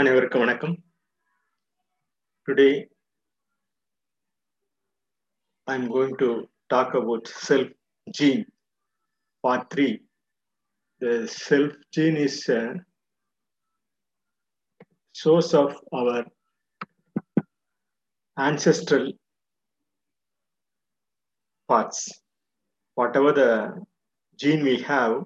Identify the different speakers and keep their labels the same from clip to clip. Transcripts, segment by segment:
Speaker 1: அனைவருக்கும் வணக்கம் Today I'm going to talk about self gene part 3 the self gene is a source of our ancestral parts whatever the gene we have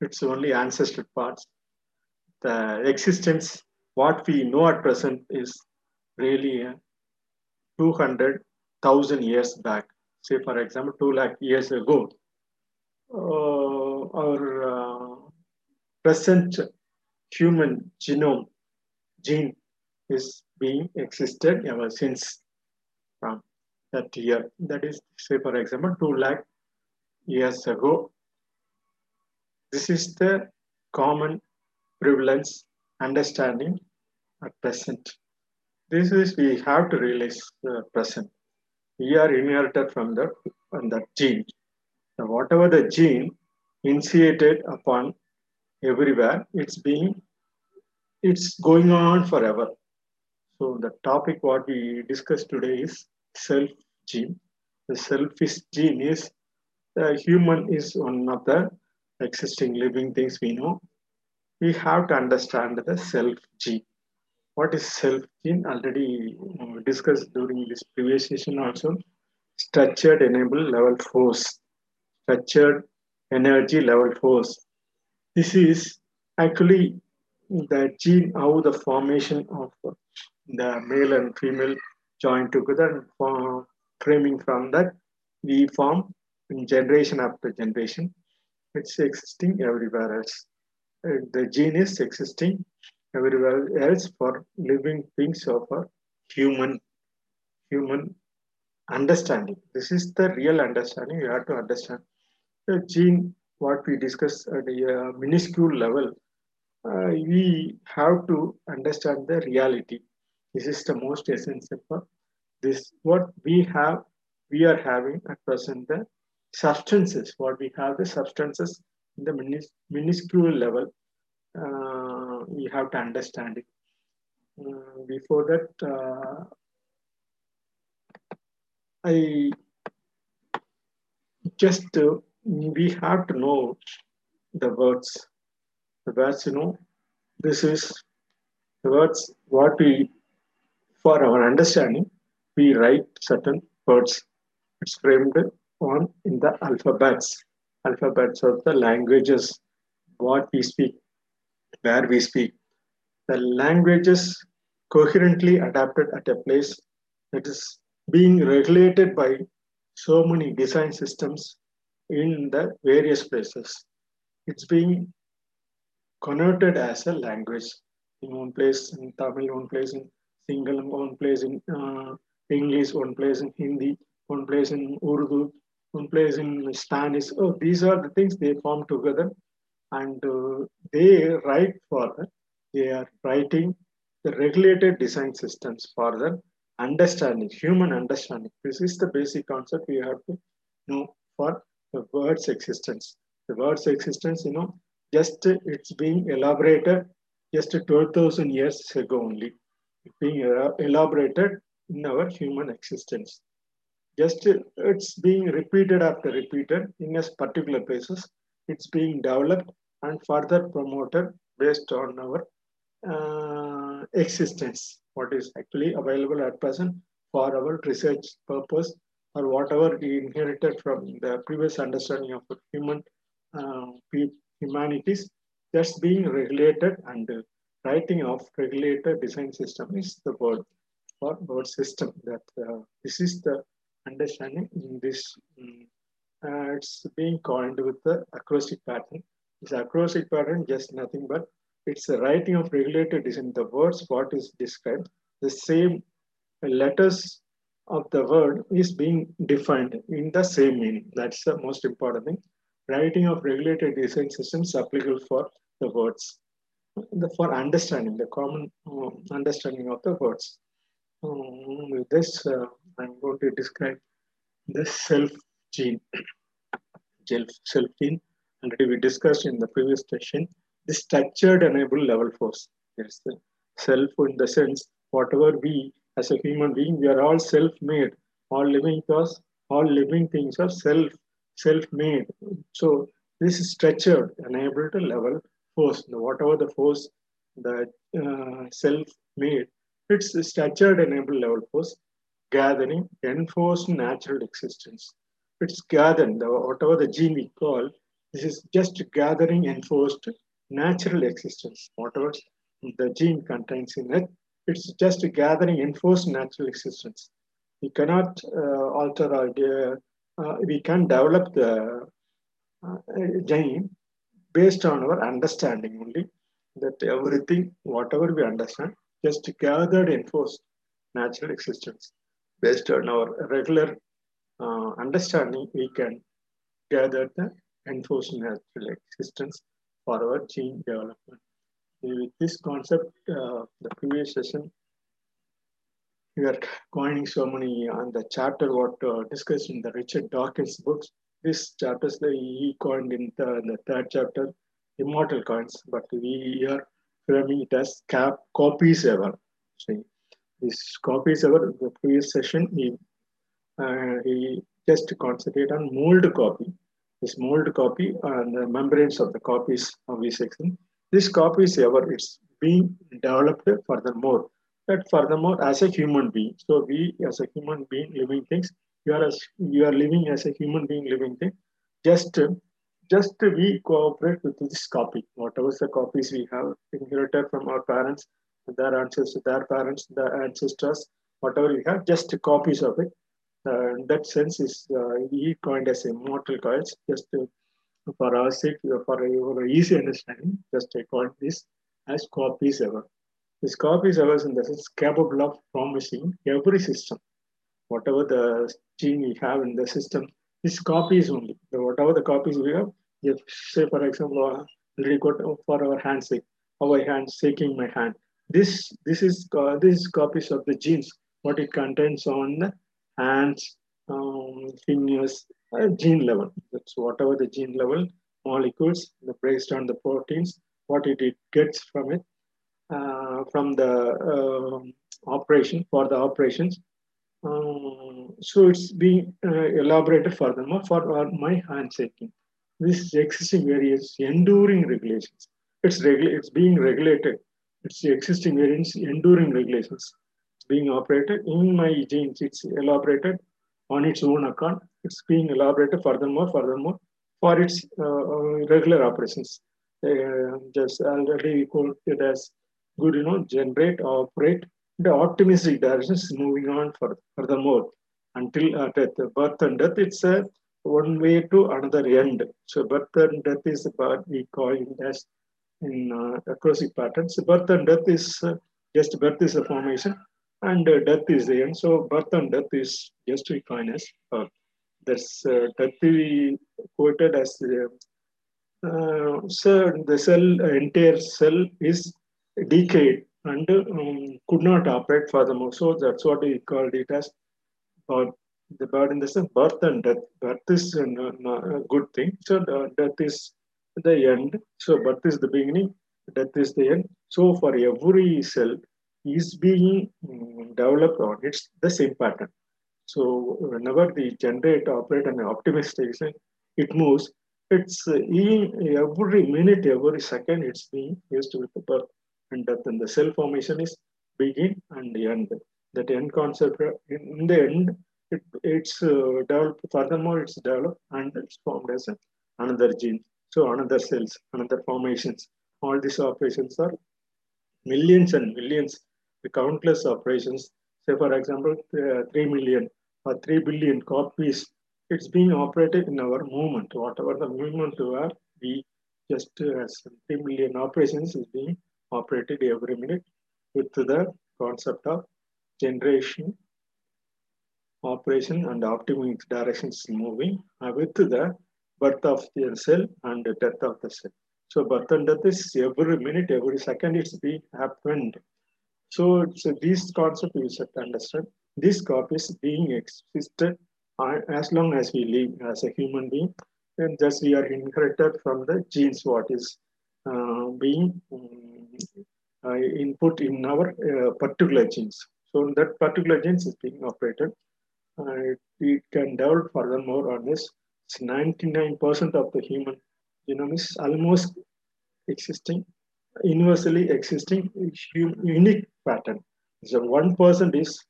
Speaker 1: it's only ancestral parts the existence what we know at present is really uh, 200,000 years back. Say, for example, 2 lakh years ago, uh, our uh, present human genome gene is being existed ever since from that year. That is, say, for example, 2 lakh years ago. This is the common prevalence understanding at present. This is we have to realize uh, present. We are inherited from the from that gene. So whatever the gene initiated upon everywhere, it's being it's going on forever. So the topic what we discussed today is self gene. The selfish gene is the human is one of the existing living things we know we have to understand the self gene. What is self gene? Already uh, discussed during this previous session also. Structured enable level force, structured energy level force. This is actually the gene, how the formation of the male and female join together and framing from that we form in generation after generation. It's existing everywhere else the gene is existing everywhere else for living things of a human human understanding. This is the real understanding. You have to understand the gene what we discussed at a minuscule level. Uh, we have to understand the reality. This is the most essential for this. What we have we are having at present the substances. What we have the substances the minis- minuscule level, uh, we have to understand it. Uh, before that, uh, I just we have to know the words. The words, you know, this is the words what we for our understanding we write certain words. It's framed on in the alphabets alphabets of the languages what we speak where we speak. The languages coherently adapted at a place that is being regulated by so many design systems in the various places. It's being connoted as a language in one place in tamil one place in single one place in uh, english one place in hindi one place in urdu one place in Spanish. Oh, these are the things they form together and uh, they write for the, they are writing the regulated design systems for the understanding, human understanding. This is the basic concept we have to know for the word's existence. The word's existence, you know, just uh, it's being elaborated just 12,000 years ago only. It's being elaborated in our human existence just it's being repeated after repeated in a particular places. It's being developed and further promoted based on our uh, existence what is actually available at present for our research purpose or whatever we inherited from the previous understanding of human uh, humanities. That's being regulated and uh, writing of regulated design system is the word or word system that this is the understanding in this um, uh, it's being coined with the acrostic pattern. This acrostic pattern just nothing but it's the writing of regulated design the words what is described the same letters of the word is being defined in the same meaning. That's the most important thing. Writing of regulated design systems applicable for the words the, for understanding the common um, understanding of the words. Um, with this uh, going to describe the self gene. self gene, already we discussed in the previous session, the structured enable level force. Yes, the self in the sense whatever we as a human being, we are all self-made. All living things, all living things are self self-made. So this is structured, enabled level force. Whatever the force that uh, self-made, it's structured enabled level force gathering enforced natural existence. It's gathering, whatever the gene we call, this is just gathering enforced natural existence. Whatever the gene contains in it, it's just gathering enforced natural existence. We cannot uh, alter or uh, we can develop the uh, gene based on our understanding only that everything, whatever we understand, just gathered enforced natural existence. Based on our regular uh, understanding, we can gather the enforced natural existence for our gene development. With this concept, uh, the previous session, we are coining so many on the chapter what uh, discussed in the Richard Dawkins books. This chapters that he coined in the, in the third chapter, immortal coils, but we are framing it as cap copies ever. See, this copies ever. The previous session, he uh, he just concentrate on mold copy. This mold copy and the membranes of the copies of this section. This copies ever it's being developed furthermore. That furthermore, as a human being, so we as a human being living things, you are as you are living as a human being living thing. Just just we cooperate with this copy, whatever the copies we have inherited from our parents, their ancestors, their parents, their ancestors, whatever you have, just copies of it. Uh, that sense, is uh, he coined as immortal coils. Just to, for our sake, for your easy understanding, just I call this as copies ever. This copies ever in the sense capable of promising every system, whatever the gene we have in the system is copies only. So whatever the copies we have, if say for example, uh, record for our handshake, our hand shaking my hand. This this is this is copies of the genes. What it contains on the hands, um, fingers, uh, gene level. That's whatever the gene level molecules, the based on the proteins, what it, it gets from it, uh, from the uh, operation for the operations um, so it's being uh, elaborated furthermore for uh, my handshaking. This existing various enduring regulations. It's regula- It's being regulated. It's the existing variants enduring regulations. Being operated in my genes. It's elaborated on its own account. It's being elaborated furthermore, furthermore for its uh, regular operations. Uh, just already we call it as good, you know, generate, operate, the optimistic direction is moving on for furthermore until uh, death. Birth and death, it's one way to another end. So birth and death is what we call it as in uh, acrostic patterns. Birth and death is uh, just birth is a formation and uh, death is the end. So birth and death is just as birth. That's uh, death we quoted as uh, so the cell, entire cell is decayed and um, could not operate furthermore. So that's what we called it as uh, the bird in the sense birth and death. Birth is a good thing. So death is the end. So birth is the beginning, death is the end. So for every cell is being um, developed on it's the same pattern. So whenever the generate, operate, and optimization, it moves. It's uh, every minute, every second, it's being used with the birth and death. And the cell formation is begin and end. That end concept, in the end, it, it's uh, developed, furthermore, it's developed and it's formed as another gene. So another cells, another formations. All these operations are millions and millions, the countless operations. Say, for example, uh, 3 million or 3 billion copies. It's being operated in our movement. Whatever the movement we are, we just uh, as 3 million operations is being operated every minute with the concept of generation, operation and optimum directions moving uh, with the birth of the cell and death of the cell. So birth and death is every minute, every second it's being happened. So, so these concepts you should understand. This copies being existed uh, as long as we live as a human being, and thus we are inherited from the genes what is uh, being um, input in our uh, particular genes. So that particular genes is being operated. Uh, it can develop furthermore on this. 99% of the human genome is almost existing, universally existing unique pattern. So 1% is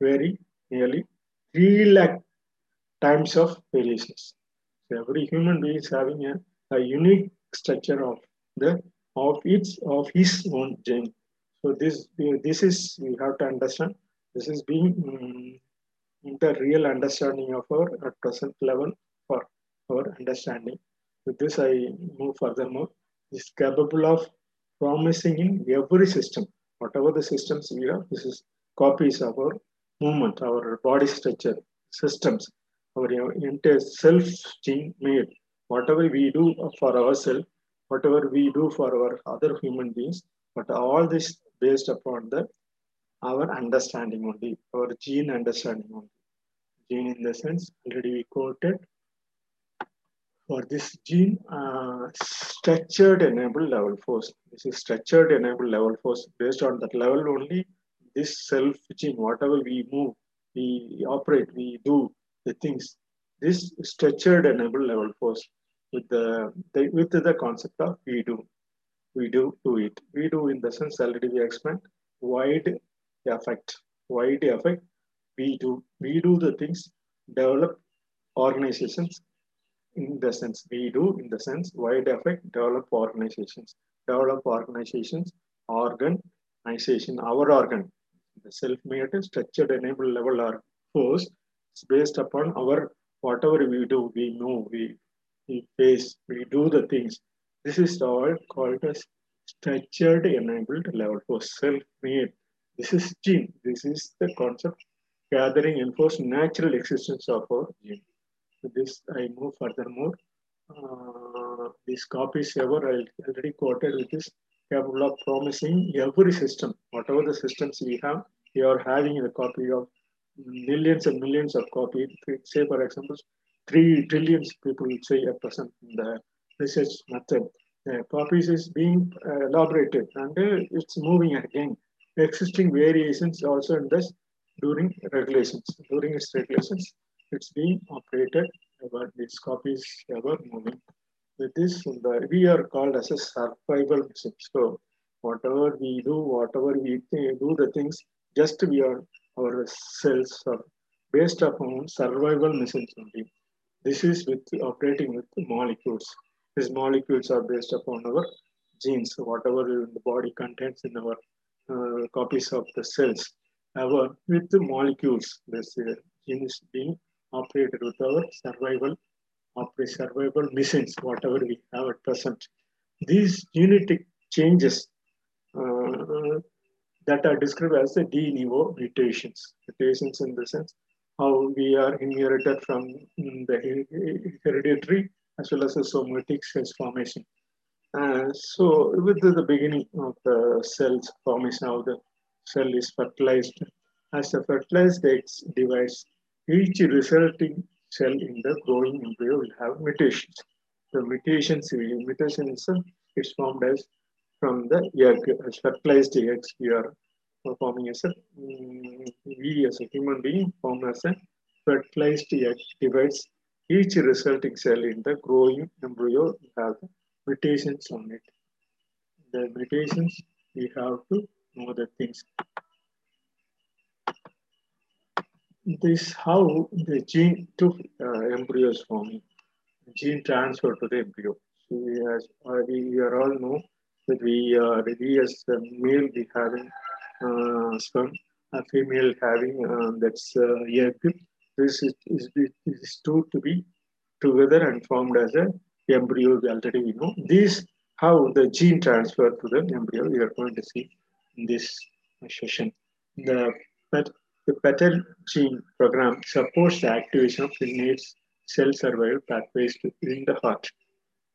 Speaker 1: very nearly 3 lakh times of variations. So every human being is having a, a unique structure of the of its of his own gene. So this this is we have to understand. This is being um, the real understanding of our at present level our understanding. With this, I move furthermore. Is capable of promising in every system, whatever the systems we have. This is copies of our movement, our body structure, systems, our entire self gene made. Whatever we do for ourselves, whatever we do for our other human beings, but all this based upon the our understanding only, our gene understanding only. Gene in the sense already we quoted for this gene uh, structured enable level force. This is structured enable level force. Based on that level only, this self gene, whatever we move, we operate, we do the things. This structured enable level force with the, the with the concept of we do. We do do it. We do in the sense already we explained wide effect. Wide effect. We do. We do the things. Develop organizations in the sense we do in the sense wide effect develop organizations. Develop organizations organization our organ. The self-made structured enable level or force is based upon our whatever we do we know we we face we do the things. This is all called as structured enabled level force self-made. This is gene. This is the concept gathering enforce natural existence of our gene this I move furthermore. Uh, this copies ever I already quoted which is capable of promising every system, whatever the systems we have, we are having a copy of millions and millions of copies. Say for example, three trillions people say a person in the research method. The copies is being uh, elaborated and uh, it's moving again. Existing variations also in this during regulations. During its regulations, it's being operated but its copies ever moving. With this, the, we are called as a survival mission. So whatever we do, whatever we do the things, just we are our cells are based upon survival missions only. This is with operating with molecules. These molecules are based upon our genes, whatever the body contains in our uh, copies of the cells. However, with the molecules, this uh, gene is being operated with our survival operate survival missions, whatever we have at present. These genetic changes uh, that are described as the de novo mutations. Mutations in the sense how we are inherited from the hereditary as well as the somatic cells formation. Uh, so with the, the, beginning of the cells formation, how the cell is fertilized. As the fertilized eggs divides, each resulting cell in the growing embryo will have mutations. The mutations, mutation itself is uh, formed as from the egg, as fertilized eggs, we are uh, forming as a, um, we as a human being form as a fertilized egg divides each resulting cell in the growing embryo have mutations on it. The mutations, we have to know the things this how the gene took uh, embryos forming, gene transfer to the embryo. So we, as, uh, we are all know that we uh, we as a male we having uh, sperm, a female having um, that's uh, egg. This is, is, is two to be together and formed as a embryo. We already we know this how the gene transfer to the embryo. We are going to see in this session. The but the PETEL gene program supports the activation of innate cell survival pathways in the heart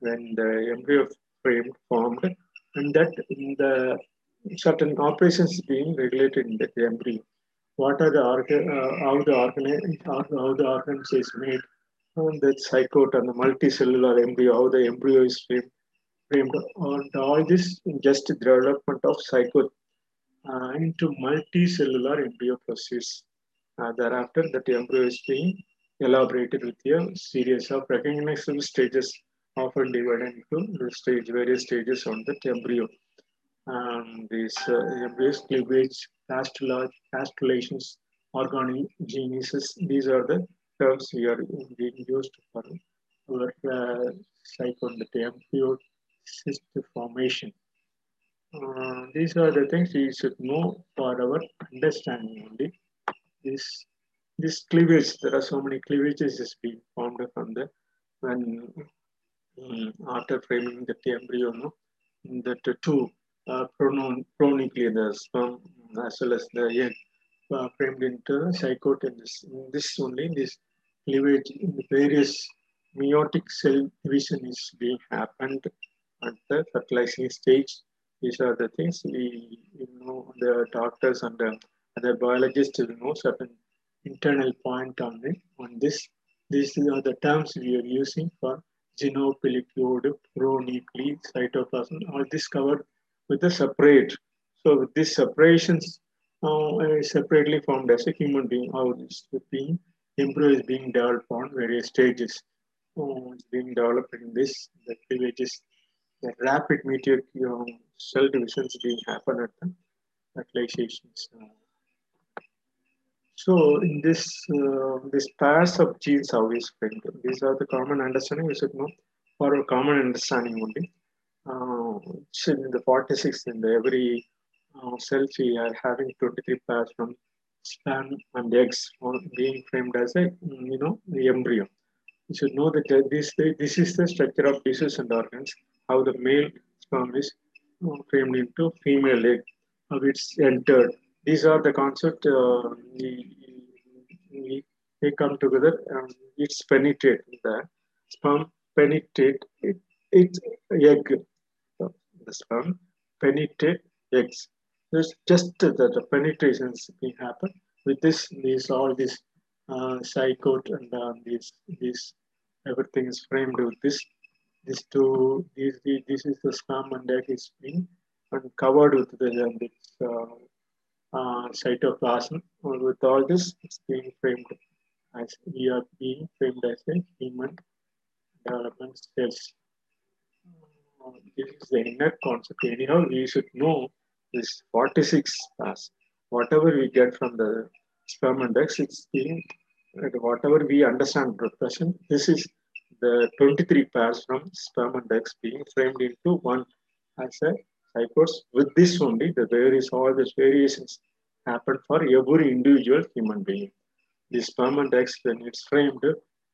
Speaker 1: when the embryo frame formed and that in the certain operations being regulated in the embryo. What are the organ, uh, how the organ, how, the organs is made, and the and the multicellular embryo, how the embryo is framed. framed and all this just development of cycle uh, into multicellular embryo process. Uh, thereafter, the embryo is being elaborated with a series of recognizable stages often divided into stage, various stages on the embryo. And these uh, embryos, cleavage, gastrulations, organogenesis, these are the terms we are being used for our uh, the embryo cyst formation. Uh, these are the things we should know for our understanding only. This this cleavage, there are so many cleavages is being formed from the when um, after framing the embryo, no, that the two uh, pronuclear, the sperm as well as the egg uh, framed into the zygote this, this only this cleavage in the various meiotic cell division is being happened at the fertilizing stage. These are the things we you know the doctors and the other biologists will know certain internal point on it on this. These are the terms we are using for xenopellicular pronuclear cytoplasm. All this covered with the separate. So with these separations uh, separately formed as a human being, how this being embryo is being developed on various stages. Uh, being developed in this, the cleavages, the rapid you know, cell divisions being happen at the fertilizations. Uh, so in this uh, this pairs of genes how is framed. These are the common understanding we should know for a common understanding only. Uh, in the 46 in the every uh, cell we are having 23 pairs from sperm and eggs being framed as a you know the embryo. You should know that this this is the structure of tissues and organs. How the male sperm is uh, framed into female egg, how it's entered. These are the concept uh, we, we, we come together and it's penetrate the sperm penetrate it, it's egg. The sperm penetrate eggs. There's just the, the penetrations can happen. With this these all this uh, zygote and uh, this this everything is framed with this this two these, this is the sperm and egg is being and covered with the this, uh, uh, cytoplasm. With all this, it's being framed as we are being framed as a human development cells. Uh, this is the inner concept. Anyhow, we should know this 46 pass. Whatever we get from the sperm index, it's being whatever we understand repression. This is the 23 pairs from sperm and eggs being framed into one as a cycles. With this only, the various all these variations happen for every individual human being. The sperm and eggs, when it's framed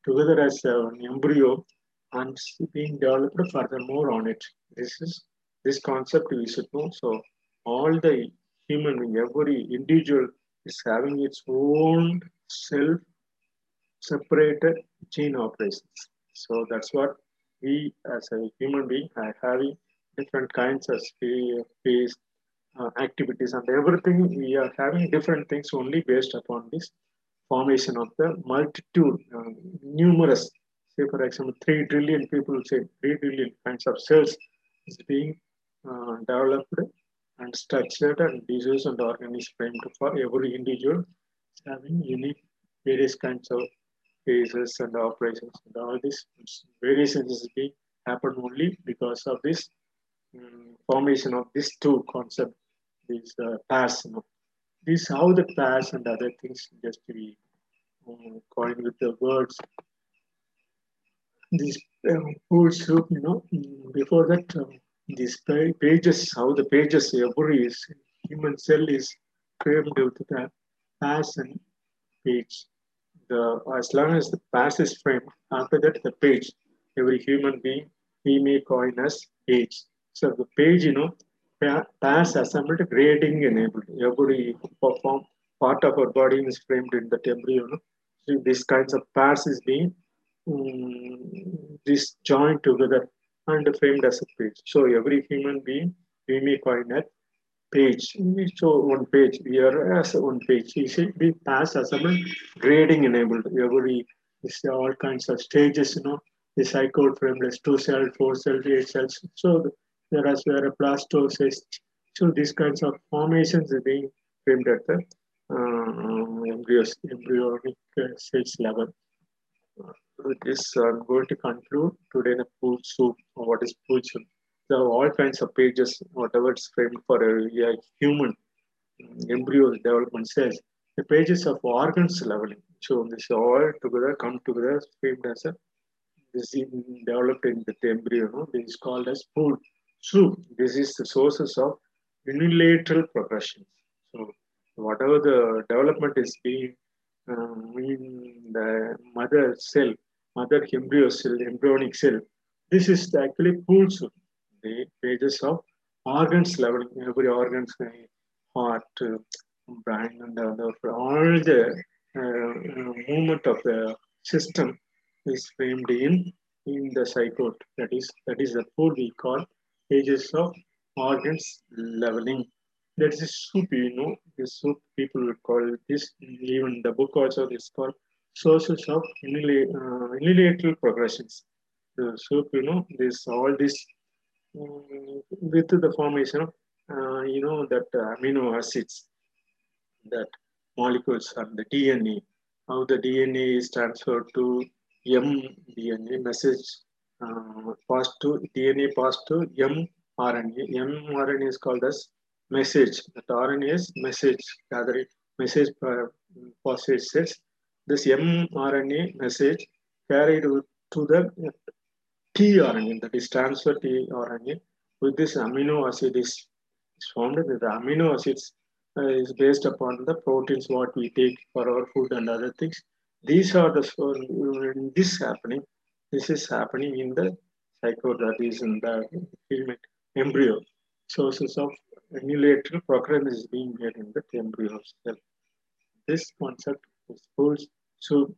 Speaker 1: together as an embryo and being developed furthermore on it. This is this concept we should know. So all the human being, every individual is having its own self separated gene operations. So that's what we as a human being are having different kinds of space, uh, activities and everything. We are having different things only based upon this formation of the multitude, uh, numerous, say for example, 3 trillion people say 3 trillion kinds of cells is being uh, developed and structured and disease and organism framed for every individual having unique various kinds of phases and operations and all this variations happen only because of this um, formation of these two concepts, these uh, pairs. You know. This how the pairs and other things just to be um, coined with the words. These um, foods, you know, mm, before that, um, these pages, how the pages, every human cell is framed with the pass and page. The, as long as the pass is framed, after that the page, every human being, we may coin as page. So the page, you know, pass assembled grading enabled. Every perform part of our body is framed in the embryo. You know? So these kinds of pairs is being um, this joined together and framed as a page. So every human being, we may coin a page. So one page, we are as one page. We should be pass assembled grading enabled. Every all kinds of stages, you know, the framed as two cells, four cells, eight cells. So whereas where a blastocyst, so these kinds of formations are being framed at the uh, embryos, embryonic cells level. Uh, with this, I'm going to conclude today the food soup. What is food soup? Are all kinds of pages, whatever it's framed for a, a human embryo development cells. The pages of organs leveling. So this all together come together framed as a this is developed in the embryo. No? This is called as food soup. This is the sources of unilateral progression. So whatever the development is being um, in the mother cell, mother embryo cell, embryonic cell, this is actually pool soup. The pages of organs level, every organs, heart, uh, brain, and the, all the uh, movement of the system is framed in in the zygote. That is that is the food we call pages of organs leveling. That is soup, you know. The soup people would call this. Even the book also is called sources of unilateral uh, progressions. The soup, you know, this all this um, with the formation of uh, you know that uh, amino acids, that molecules and the DNA, how the DNA is transferred to mDNA message uh, passed to DNA passed to mRNA. mRNA is called as message. That RNA is message gathering message phosphate cells. This mRNA message carried to the tRNA that is transfer tRNA with this amino acid is found that the amino acids uh, is based upon the proteins what we take for our food and other things these are the when this happening. This is happening in the zygote that is in the embryo. Sources of unilateral program is being made in the embryo cell. This concept is full. So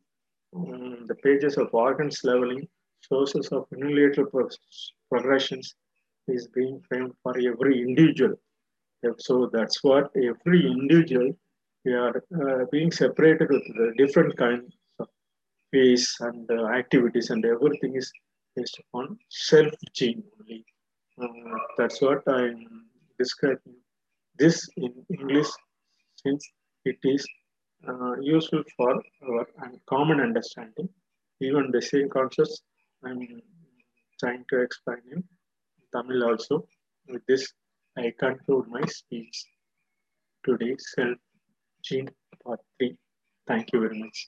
Speaker 1: um, the pages of organs leveling, sources of unilateral progressions is being framed for every individual. So that's what every individual we are uh, being separated with the different kinds of phase and uh, activities and everything is based upon self gene only. Uh, that's what I'm describing this in English since it is uh, useful for our common understanding. Even the same concepts I'm trying to explain in Tamil also. With this, I conclude my speech today, self Gene Part 3. Thank you very much.